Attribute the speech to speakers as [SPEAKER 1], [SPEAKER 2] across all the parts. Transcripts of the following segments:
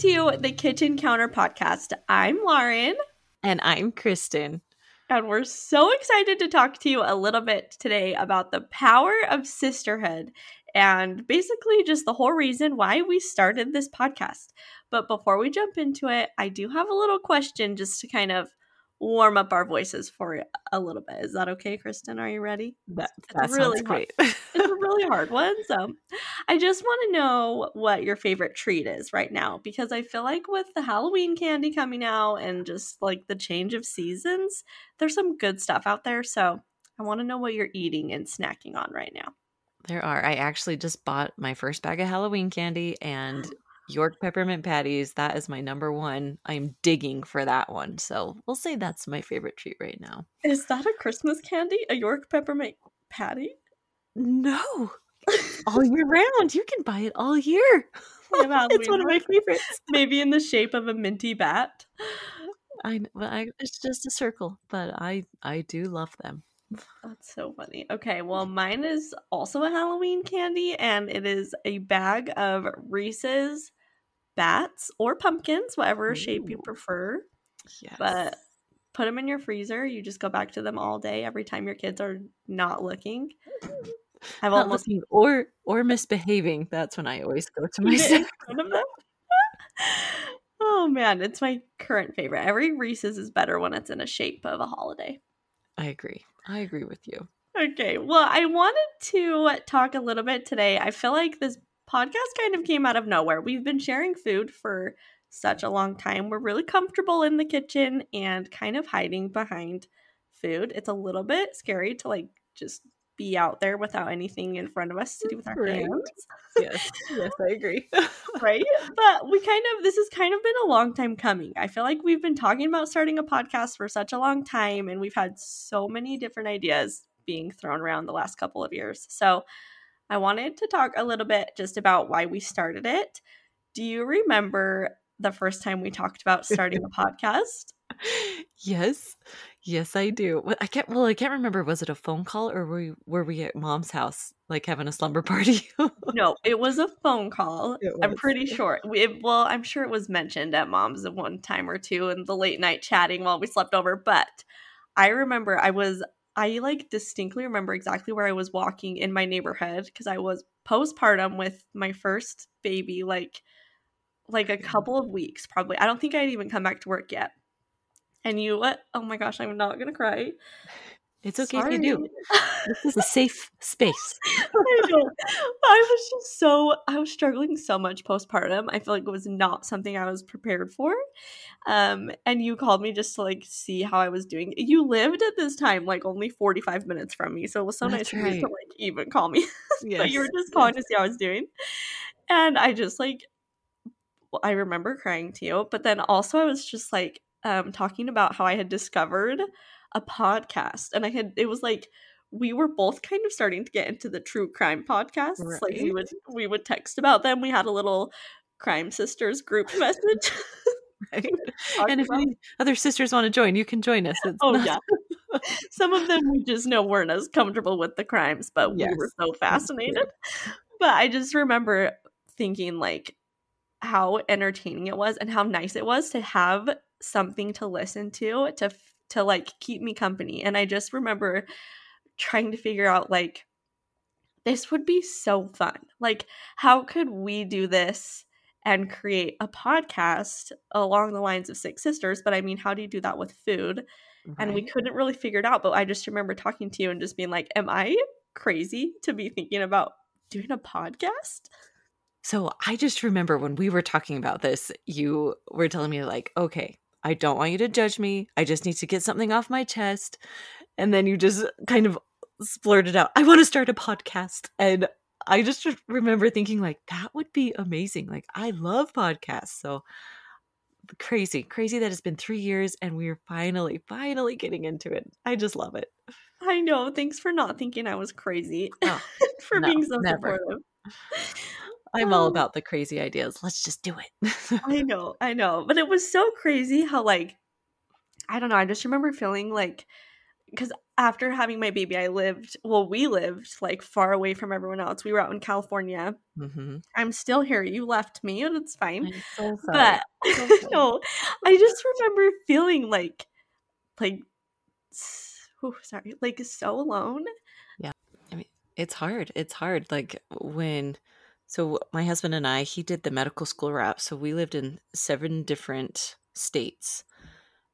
[SPEAKER 1] To the Kitchen Counter Podcast. I'm Lauren.
[SPEAKER 2] And I'm Kristen.
[SPEAKER 1] And we're so excited to talk to you a little bit today about the power of sisterhood and basically just the whole reason why we started this podcast. But before we jump into it, I do have a little question just to kind of warm up our voices for a little bit. Is that okay, Kristen? Are you ready?
[SPEAKER 2] That, that
[SPEAKER 1] it's really
[SPEAKER 2] great.
[SPEAKER 1] it's a really hard one. So I just want to know what your favorite treat is right now because I feel like with the Halloween candy coming out and just like the change of seasons, there's some good stuff out there. So I want to know what you're eating and snacking on right now.
[SPEAKER 2] There are. I actually just bought my first bag of Halloween candy and York peppermint patties. That is my number one. I'm digging for that one. So we'll say that's my favorite treat right now.
[SPEAKER 1] Is that a Christmas candy? A York peppermint patty?
[SPEAKER 2] No. all year round. You can buy it all year. it's one of my favorites.
[SPEAKER 1] Maybe in the shape of a minty bat.
[SPEAKER 2] I, well, I it's just a circle, but I I do love them.
[SPEAKER 1] That's so funny. Okay, well, mine is also a Halloween candy, and it is a bag of Reese's bats or pumpkins, whatever Ooh. shape you prefer. Yes. But put them in your freezer. You just go back to them all day every time your kids are not looking.
[SPEAKER 2] I've not almost looking or or misbehaving. That's when I always go to my
[SPEAKER 1] oh man, it's my current favorite. Every Reese's is better when it's in a shape of a holiday.
[SPEAKER 2] I agree. I agree with you.
[SPEAKER 1] Okay. Well, I wanted to talk a little bit today. I feel like this podcast kind of came out of nowhere. We've been sharing food for such a long time. We're really comfortable in the kitchen and kind of hiding behind food. It's a little bit scary to like just be out there without anything in front of us to do with our hands.
[SPEAKER 2] Yes, yes, I agree.
[SPEAKER 1] right? But we kind of, this has kind of been a long time coming. I feel like we've been talking about starting a podcast for such a long time, and we've had so many different ideas being thrown around the last couple of years. So I wanted to talk a little bit just about why we started it. Do you remember the first time we talked about starting a podcast?
[SPEAKER 2] Yes. Yes, I do. I can't well, I can't remember was it a phone call or were we were we at mom's house like having a slumber party?
[SPEAKER 1] no, it was a phone call. I'm pretty sure. We, well, I'm sure it was mentioned at mom's at one time or two in the late night chatting while we slept over, but I remember I was I like distinctly remember exactly where I was walking in my neighborhood because I was postpartum with my first baby like like a couple of weeks probably. I don't think I'd even come back to work yet. And you what? Oh my gosh, I'm not gonna cry.
[SPEAKER 2] It's okay Sorry. if you do. This is a safe space.
[SPEAKER 1] I, I was just so I was struggling so much postpartum. I feel like it was not something I was prepared for. Um, and you called me just to like see how I was doing. You lived at this time like only 45 minutes from me, so it was so That's nice right. You to like even call me. yes. but you were just calling yes. to see how I was doing. And I just like I remember crying to you, but then also I was just like um talking about how I had discovered a podcast and I had it was like we were both kind of starting to get into the true crime podcasts. Right. Like we would we would text about them. We had a little crime sisters group message.
[SPEAKER 2] right. and if any other sisters want to join, you can join us.
[SPEAKER 1] It's oh not- yeah. Some of them we just know weren't as comfortable with the crimes, but yes. we were so fascinated. But I just remember thinking like how entertaining it was and how nice it was to have something to listen to to to like keep me company. And I just remember trying to figure out like this would be so fun. Like how could we do this and create a podcast along the lines of Six Sisters, but I mean how do you do that with food? Right. And we couldn't really figure it out, but I just remember talking to you and just being like, am I crazy to be thinking about doing a podcast?
[SPEAKER 2] So I just remember when we were talking about this, you were telling me like, okay, I don't want you to judge me. I just need to get something off my chest. And then you just kind of splurted out, I want to start a podcast. And I just remember thinking, like, that would be amazing. Like, I love podcasts. So crazy, crazy that it's been three years and we're finally, finally getting into it. I just love it.
[SPEAKER 1] I know. Thanks for not thinking I was crazy. Oh, for no, being so never. supportive.
[SPEAKER 2] I'm all um, about the crazy ideas. Let's just do it.
[SPEAKER 1] I know, I know. But it was so crazy how, like, I don't know. I just remember feeling like, because after having my baby, I lived, well, we lived like far away from everyone else. We were out in California. Mm-hmm. I'm still here. You left me, and it's fine. So but so no, I just remember feeling like, like, oh, sorry, like so alone.
[SPEAKER 2] Yeah. I mean, it's hard. It's hard. Like when so my husband and I, he did the medical school route. So we lived in seven different states.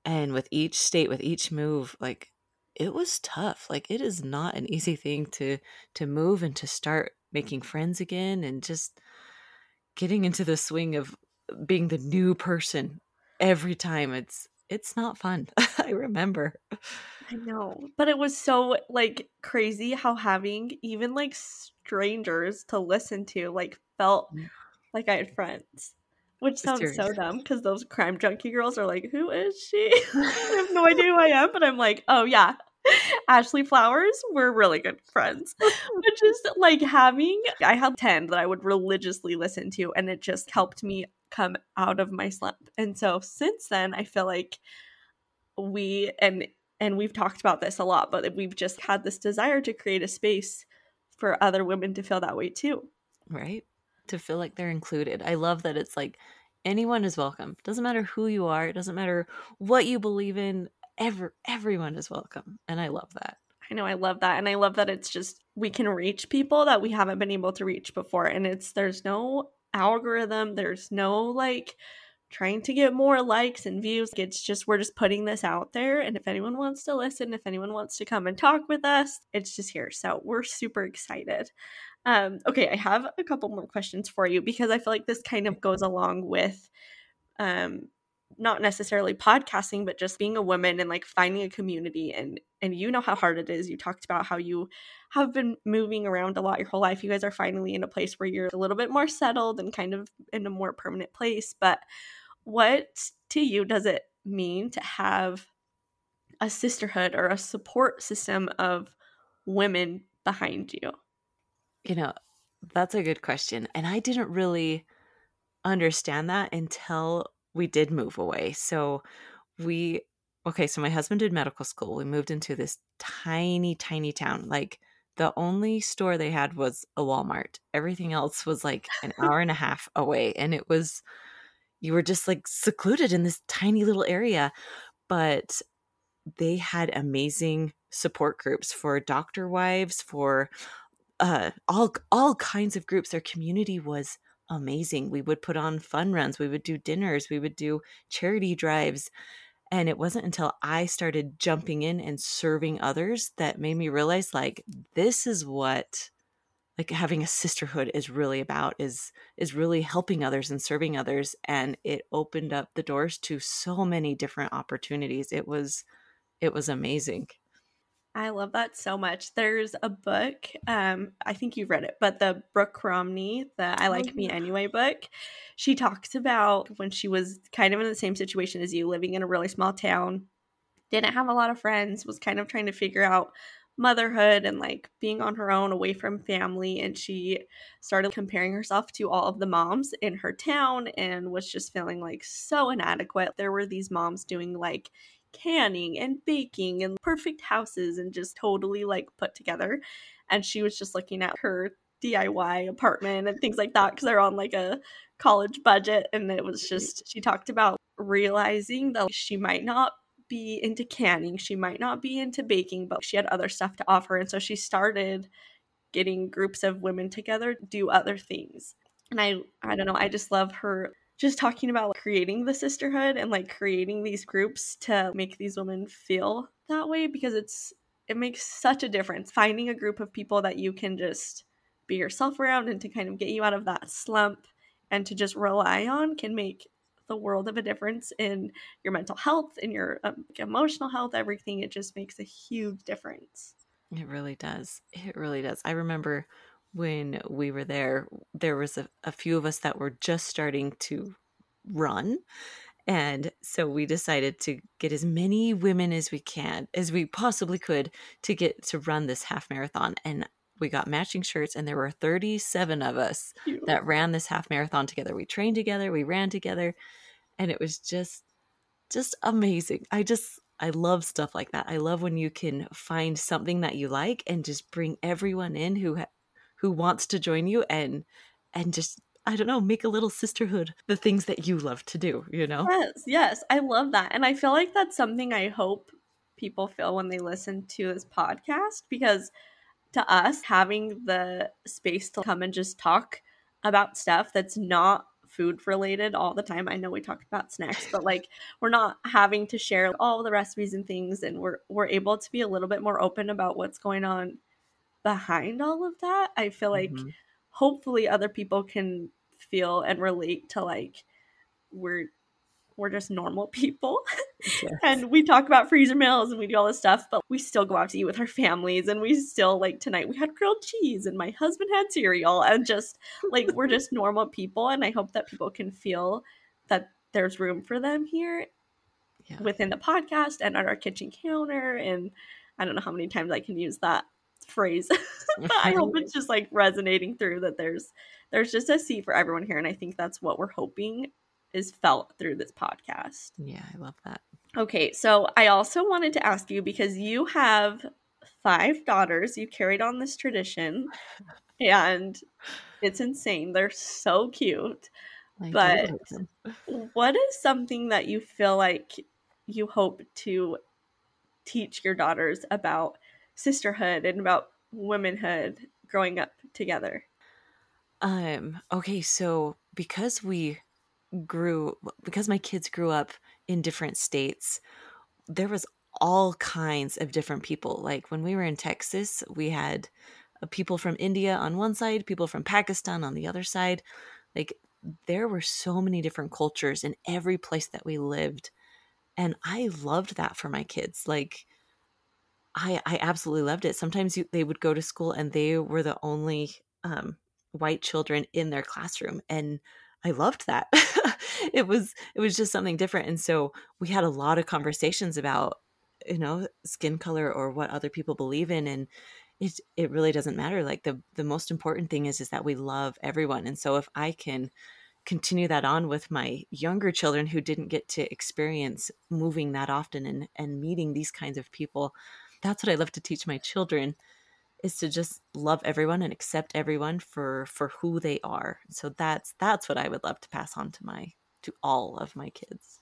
[SPEAKER 2] And with each state, with each move, like it was tough. Like it is not an easy thing to to move and to start making friends again and just getting into the swing of being the new person every time. It's it's not fun. I remember.
[SPEAKER 1] I know. But it was so like crazy how having even like strangers to listen to like felt mm. like I had friends. Which sounds so dumb because those crime junkie girls are like, who is she? I have no idea who I am, but I'm like, oh yeah, Ashley Flowers, we're really good friends. but just like having, I had 10 that I would religiously listen to, and it just helped me come out of my slump. And so since then, I feel like we, and and we've talked about this a lot, but we've just had this desire to create a space for other women to feel that way too.
[SPEAKER 2] Right. To feel like they're included. I love that it's like anyone is welcome. Doesn't matter who you are, it doesn't matter what you believe in. Ever everyone is welcome. And I love that.
[SPEAKER 1] I know I love that. And I love that it's just we can reach people that we haven't been able to reach before. And it's there's no algorithm, there's no like trying to get more likes and views. It's just, we're just putting this out there. And if anyone wants to listen, if anyone wants to come and talk with us, it's just here. So we're super excited. Um, okay, I have a couple more questions for you because I feel like this kind of goes along with um, not necessarily podcasting but just being a woman and like finding a community and and you know how hard it is. You talked about how you have been moving around a lot your whole life. You guys are finally in a place where you're a little bit more settled and kind of in a more permanent place but what to you does it mean to have a sisterhood or a support system of women behind you?
[SPEAKER 2] You know that's a good question and i didn't really understand that until we did move away. So we okay, so my husband did medical school. We moved into this tiny, tiny town. Like the only store they had was a Walmart. Everything else was like an hour and a half away. And it was, you were just like secluded in this tiny little area. But they had amazing support groups for doctor wives, for uh, all all kinds of groups. Their community was amazing. We would put on fun runs, we would do dinners, we would do charity drives. And it wasn't until I started jumping in and serving others that made me realize like this is what like having a sisterhood is really about is is really helping others and serving others and it opened up the doors to so many different opportunities. It was it was amazing.
[SPEAKER 1] I love that so much. There's a book, um, I think you've read it, but the Brooke Romney, the I Like Me Anyway book, she talks about when she was kind of in the same situation as you, living in a really small town, didn't have a lot of friends, was kind of trying to figure out motherhood and like being on her own away from family and she started comparing herself to all of the moms in her town and was just feeling like so inadequate there were these moms doing like canning and baking and perfect houses and just totally like put together. And she was just looking at her DIY apartment and things like that because they're on like a college budget. And it was mm-hmm. just, she talked about realizing that she might not be into canning, she might not be into baking, but she had other stuff to offer. And so she started getting groups of women together to do other things. And I I don't know, I just love her just talking about like, creating the sisterhood and like creating these groups to make these women feel that way because it's it makes such a difference finding a group of people that you can just be yourself around and to kind of get you out of that slump and to just rely on can make the world of a difference in your mental health, in your um, emotional health, everything. It just makes a huge difference.
[SPEAKER 2] It really does. It really does. I remember when we were there, there was a, a few of us that were just starting to run. And so we decided to get as many women as we can, as we possibly could, to get to run this half marathon. And we got matching shirts, and there were 37 of us that ran this half marathon together. We trained together, we ran together, and it was just, just amazing. I just, I love stuff like that. I love when you can find something that you like and just bring everyone in who who wants to join you and and just I don't know, make a little sisterhood, the things that you love to do, you know?
[SPEAKER 1] Yes, yes. I love that. And I feel like that's something I hope people feel when they listen to this podcast because to us, having the space to come and just talk about stuff that's not food related all the time. I know we talked about snacks, but like we're not having to share all the recipes and things and we're we're able to be a little bit more open about what's going on behind all of that. I feel like mm-hmm. hopefully other people can feel and relate to like we're we're just normal people. Yes. and we talk about freezer meals and we do all this stuff, but we still go out to eat with our families and we still like tonight we had grilled cheese and my husband had cereal and just like we're just normal people and I hope that people can feel that there's room for them here yeah. within the podcast and on our kitchen counter and I don't know how many times I can use that phrase. but I hope it's just like resonating through that there's there's just a seat for everyone here and I think that's what we're hoping is felt through this podcast.
[SPEAKER 2] Yeah, I love that.
[SPEAKER 1] Okay, so I also wanted to ask you because you have five daughters, you carried on this tradition, and it's insane. They're so cute. I but what is something that you feel like you hope to teach your daughters about sisterhood and about womanhood growing up together?
[SPEAKER 2] Um okay, so because we grew because my kids grew up in different states there was all kinds of different people. Like when we were in texas we had uh, people from india on one side people from pakistan on the other side. Like there were so many different cultures in every place that we lived and i loved that for my kids. Like i i absolutely loved it. Sometimes you, they would go to school and they were the only um, white children in their classroom and I loved that. it was it was just something different and so we had a lot of conversations about you know skin color or what other people believe in and it it really doesn't matter. Like the the most important thing is is that we love everyone and so if I can continue that on with my younger children who didn't get to experience moving that often and and meeting these kinds of people that's what I love to teach my children is to just love everyone and accept everyone for for who they are. So that's that's what I would love to pass on to my to all of my kids.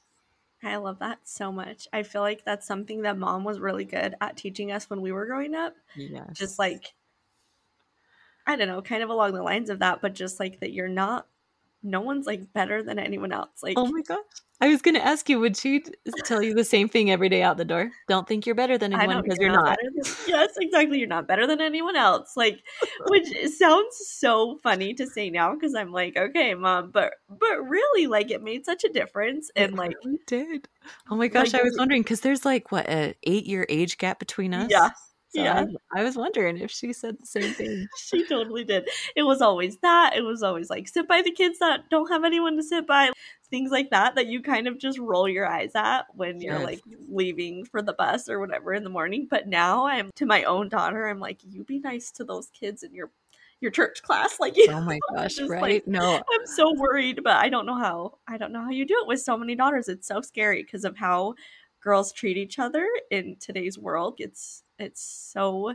[SPEAKER 1] I love that so much. I feel like that's something that mom was really good at teaching us when we were growing up.
[SPEAKER 2] Yeah.
[SPEAKER 1] Just like I don't know, kind of along the lines of that, but just like that you're not no one's like better than anyone else. Like
[SPEAKER 2] Oh my gosh. I was going to ask you, would she tell you the same thing every day out the door? Don't think you're better than anyone because you're, you're, not.
[SPEAKER 1] Than, yes, exactly. You're not better than anyone else. Like, which sounds so funny to say now because I'm like, okay, mom, but but really, like, it made such a difference. And like,
[SPEAKER 2] it did. Oh my gosh, like, I was wondering because there's like what a eight year age gap between us.
[SPEAKER 1] Yeah.
[SPEAKER 2] So yeah. I, I, was wondering if she said the same thing.
[SPEAKER 1] she totally did. It was always that. It was always like sit by the kids that don't have anyone to sit by. Things like that that you kind of just roll your eyes at when you're yes. like leaving for the bus or whatever in the morning. But now I'm to my own daughter, I'm like, you be nice to those kids in your your church class. Like,
[SPEAKER 2] oh my gosh, right? Like,
[SPEAKER 1] no, I'm so worried, but I don't know how. I don't know how you do it with so many daughters. It's so scary because of how girls treat each other in today's world. It's it's so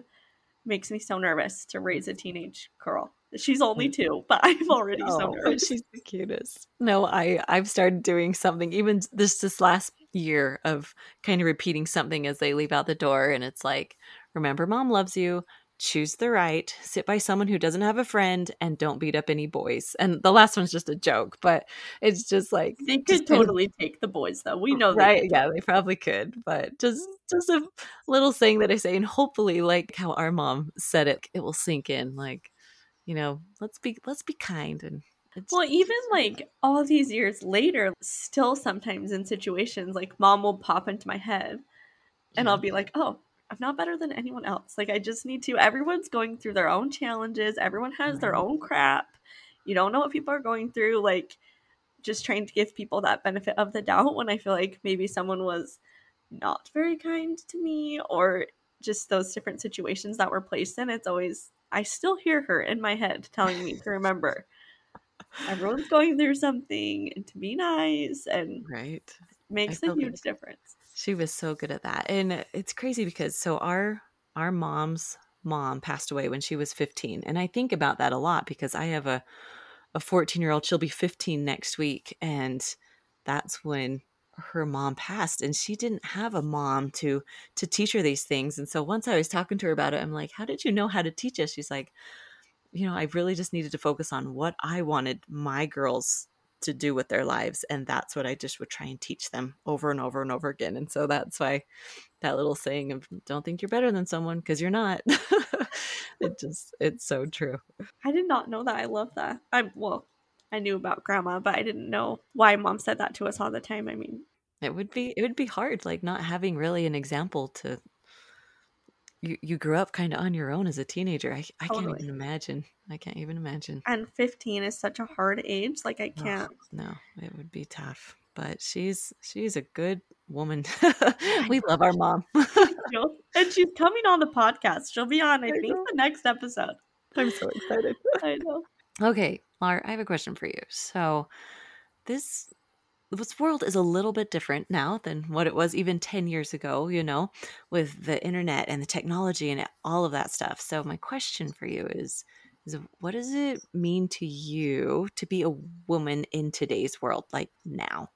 [SPEAKER 1] makes me so nervous to raise a teenage girl. She's only mm. two, but I'm already oh, so nervous.
[SPEAKER 2] She's the cutest. No, I I've started doing something even this this last year of kind of repeating something as they leave out the door, and it's like, remember, mom loves you choose the right, sit by someone who doesn't have a friend, and don't beat up any boys. And the last one's just a joke, but it's just like
[SPEAKER 1] they could totally of, take the boys, though. We know,
[SPEAKER 2] right? They yeah, they probably could, but just just a little saying that I say, and hopefully, like how our mom said it, it will sink in. Like, you know, let's be let's be kind and It's,
[SPEAKER 1] well, even like all these years later, still sometimes in situations like mom will pop into my head and yeah. I'll be like, oh, I'm not better than anyone else. Like, I just need to. Everyone's going through their own challenges, everyone has their own crap. You don't know what people are going through. Like, just trying to give people that benefit of the doubt when I feel like maybe someone was not very kind to me or just those different situations that were placed in. It's always, I still hear her in my head telling me to remember everyone's going through something and to be nice and
[SPEAKER 2] right
[SPEAKER 1] makes a huge difference
[SPEAKER 2] she was so good at that and it's crazy because so our our mom's mom passed away when she was 15 and i think about that a lot because i have a a 14 year old she'll be 15 next week and that's when her mom passed and she didn't have a mom to to teach her these things and so once i was talking to her about it i'm like how did you know how to teach us? She's like you know, I really just needed to focus on what I wanted my girls to do with their lives. And that's what I just would try and teach them over and over and over again. And so that's why that little saying of don't think you're better than someone because you're not. it just, it's so true.
[SPEAKER 1] I did not know that. I love that. I'm, well, I knew about grandma, but I didn't know why mom said that to us all the time. I mean,
[SPEAKER 2] it would be, it would be hard, like not having really an example to you you grew up kind of on your own as a teenager. I I totally. can't even imagine. I can't even imagine.
[SPEAKER 1] And 15 is such a hard age. Like I can't. Oh,
[SPEAKER 2] no, it would be tough. But she's she's a good woman. we love our mom.
[SPEAKER 1] and she's coming on the podcast. She'll be on, I, I think, know. the next episode.
[SPEAKER 2] I'm so excited.
[SPEAKER 1] I know.
[SPEAKER 2] Okay, Laura, I have a question for you. So this this world is a little bit different now than what it was even 10 years ago, you know, with the internet and the technology and all of that stuff. So my question for you is is what does it mean to you to be a woman in today's world like now?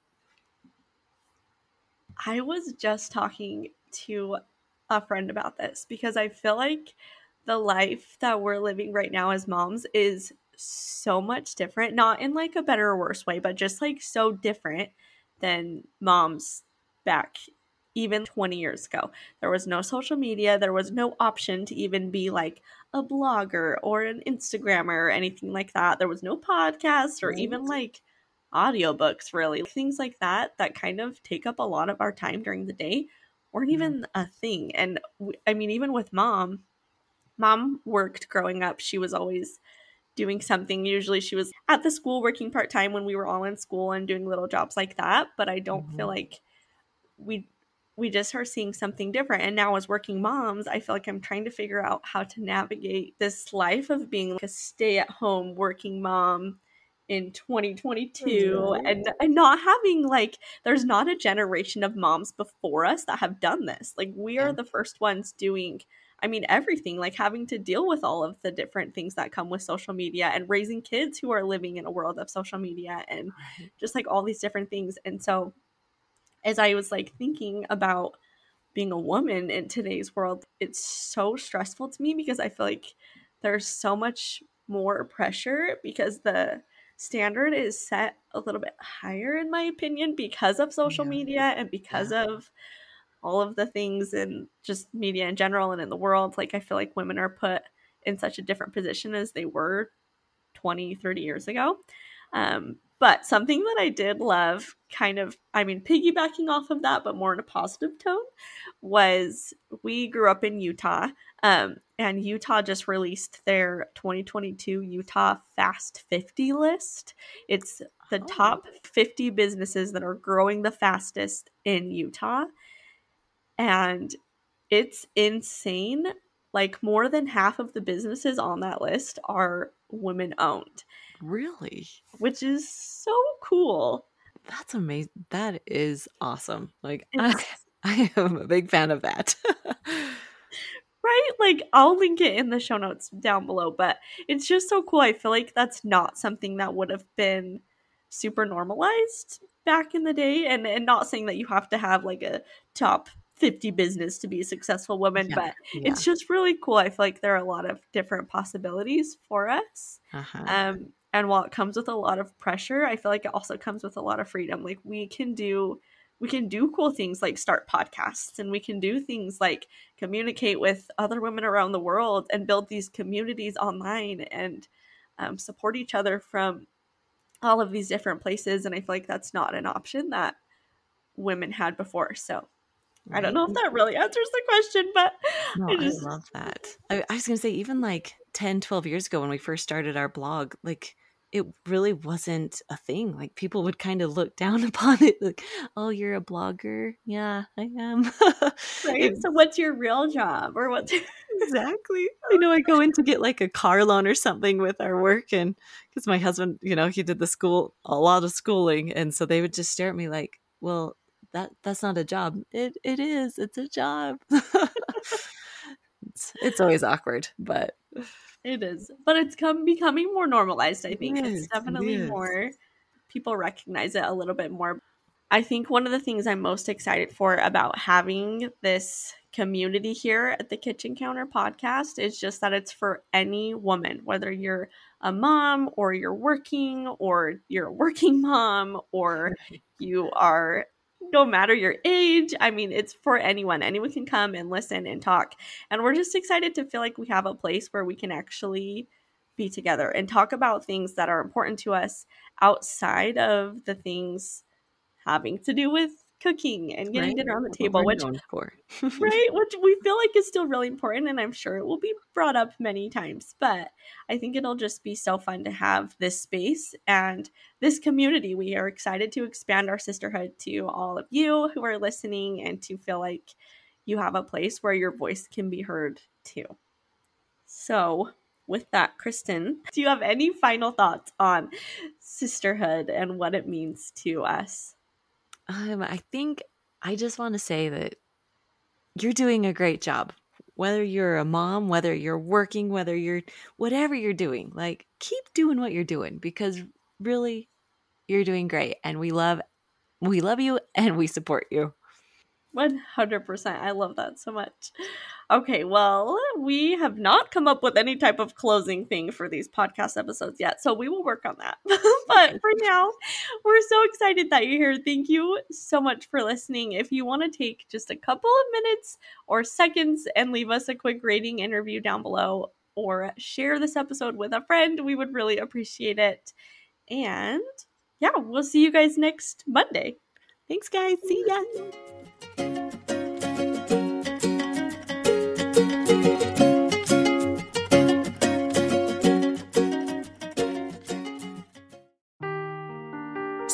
[SPEAKER 1] I was just talking to a friend about this because I feel like the life that we're living right now as moms is so much different not in like a better or worse way but just like so different than moms back even 20 years ago. There was no social media there was no option to even be like a blogger or an instagrammer or anything like that. There was no podcast or even like audiobooks really. Things like that that kind of take up a lot of our time during the day weren't mm-hmm. even a thing. And i mean even with mom mom worked growing up. She was always doing something. Usually she was at the school working part time when we were all in school and doing little jobs like that. But I don't mm-hmm. feel like we we just are seeing something different. And now as working moms, I feel like I'm trying to figure out how to navigate this life of being like a stay at home working mom in 2022 mm-hmm. and, and not having like there's not a generation of moms before us that have done this like we are the first ones doing I mean, everything, like having to deal with all of the different things that come with social media and raising kids who are living in a world of social media and just like all these different things. And so, as I was like thinking about being a woman in today's world, it's so stressful to me because I feel like there's so much more pressure because the standard is set a little bit higher, in my opinion, because of social yeah. media and because yeah. of all of the things in just media in general and in the world like i feel like women are put in such a different position as they were 20 30 years ago. Um, but something that i did love kind of i mean piggybacking off of that but more in a positive tone was we grew up in utah um, and utah just released their 2022 utah fast 50 list. It's the oh. top 50 businesses that are growing the fastest in utah and it's insane. Like more than half of the businesses on that list are women owned.
[SPEAKER 2] Really?
[SPEAKER 1] Which is so cool.
[SPEAKER 2] That's amazing. That is awesome. Like I, I am a big fan of that.
[SPEAKER 1] right? Like I'll link it in the show notes down below, but it's just so cool. I feel like that's not something that would have been super normalized back in the day and and not saying that you have to have like a top 50 business to be a successful woman yeah, but yeah. it's just really cool i feel like there are a lot of different possibilities for us uh-huh. um, and while it comes with a lot of pressure i feel like it also comes with a lot of freedom like we can do we can do cool things like start podcasts and we can do things like communicate with other women around the world and build these communities online and um, support each other from all of these different places. And I feel like that's not an option that women had before. So right. I don't know if that really answers the question, but
[SPEAKER 2] no, I, just... I love that. I, I was going to say, even like 10, 12 years ago when we first started our blog, like it really wasn't a thing. Like people would kind of look down upon it, like, "Oh, you're a blogger." Yeah, I am.
[SPEAKER 1] right. so, what's your real job, or what's
[SPEAKER 2] exactly? I know I go in to get like a car loan or something with our work, and because my husband, you know, he did the school a lot of schooling, and so they would just stare at me like, "Well, that that's not a job. It it is. It's a job." it's, it's always awkward, but
[SPEAKER 1] it is, but it's come becoming more normalized. I think it's definitely it more people recognize it a little bit more. I think one of the things I'm most excited for about having this community here at the Kitchen Counter podcast is just that it's for any woman, whether you're a mom or you're working or you're a working mom or you are no matter your age. I mean, it's for anyone. Anyone can come and listen and talk. And we're just excited to feel like we have a place where we can actually be together and talk about things that are important to us outside of the things having to do with cooking and getting right. dinner on the table, which right, which we feel like is still really important, and I'm sure it will be brought up many times. But I think it'll just be so fun to have this space and this community. We are excited to expand our sisterhood to all of you who are listening, and to feel like you have a place where your voice can be heard too. So, with that, Kristen, do you have any final thoughts on sisterhood and what it means to us?
[SPEAKER 2] Um, I think I just want to say that you're doing a great job. Whether you're a mom, whether you're working, whether you're whatever you're doing, like keep doing what you're doing because really you're doing great and we love we love you and we support you.
[SPEAKER 1] 100%. I love that so much. Okay, well, we have not come up with any type of closing thing for these podcast episodes yet, so we will work on that. but for now, we're so excited that you're here. Thank you so much for listening. If you want to take just a couple of minutes or seconds and leave us a quick rating interview down below or share this episode with a friend, we would really appreciate it. And yeah, we'll see you guys next Monday.
[SPEAKER 2] Thanks, guys. See ya.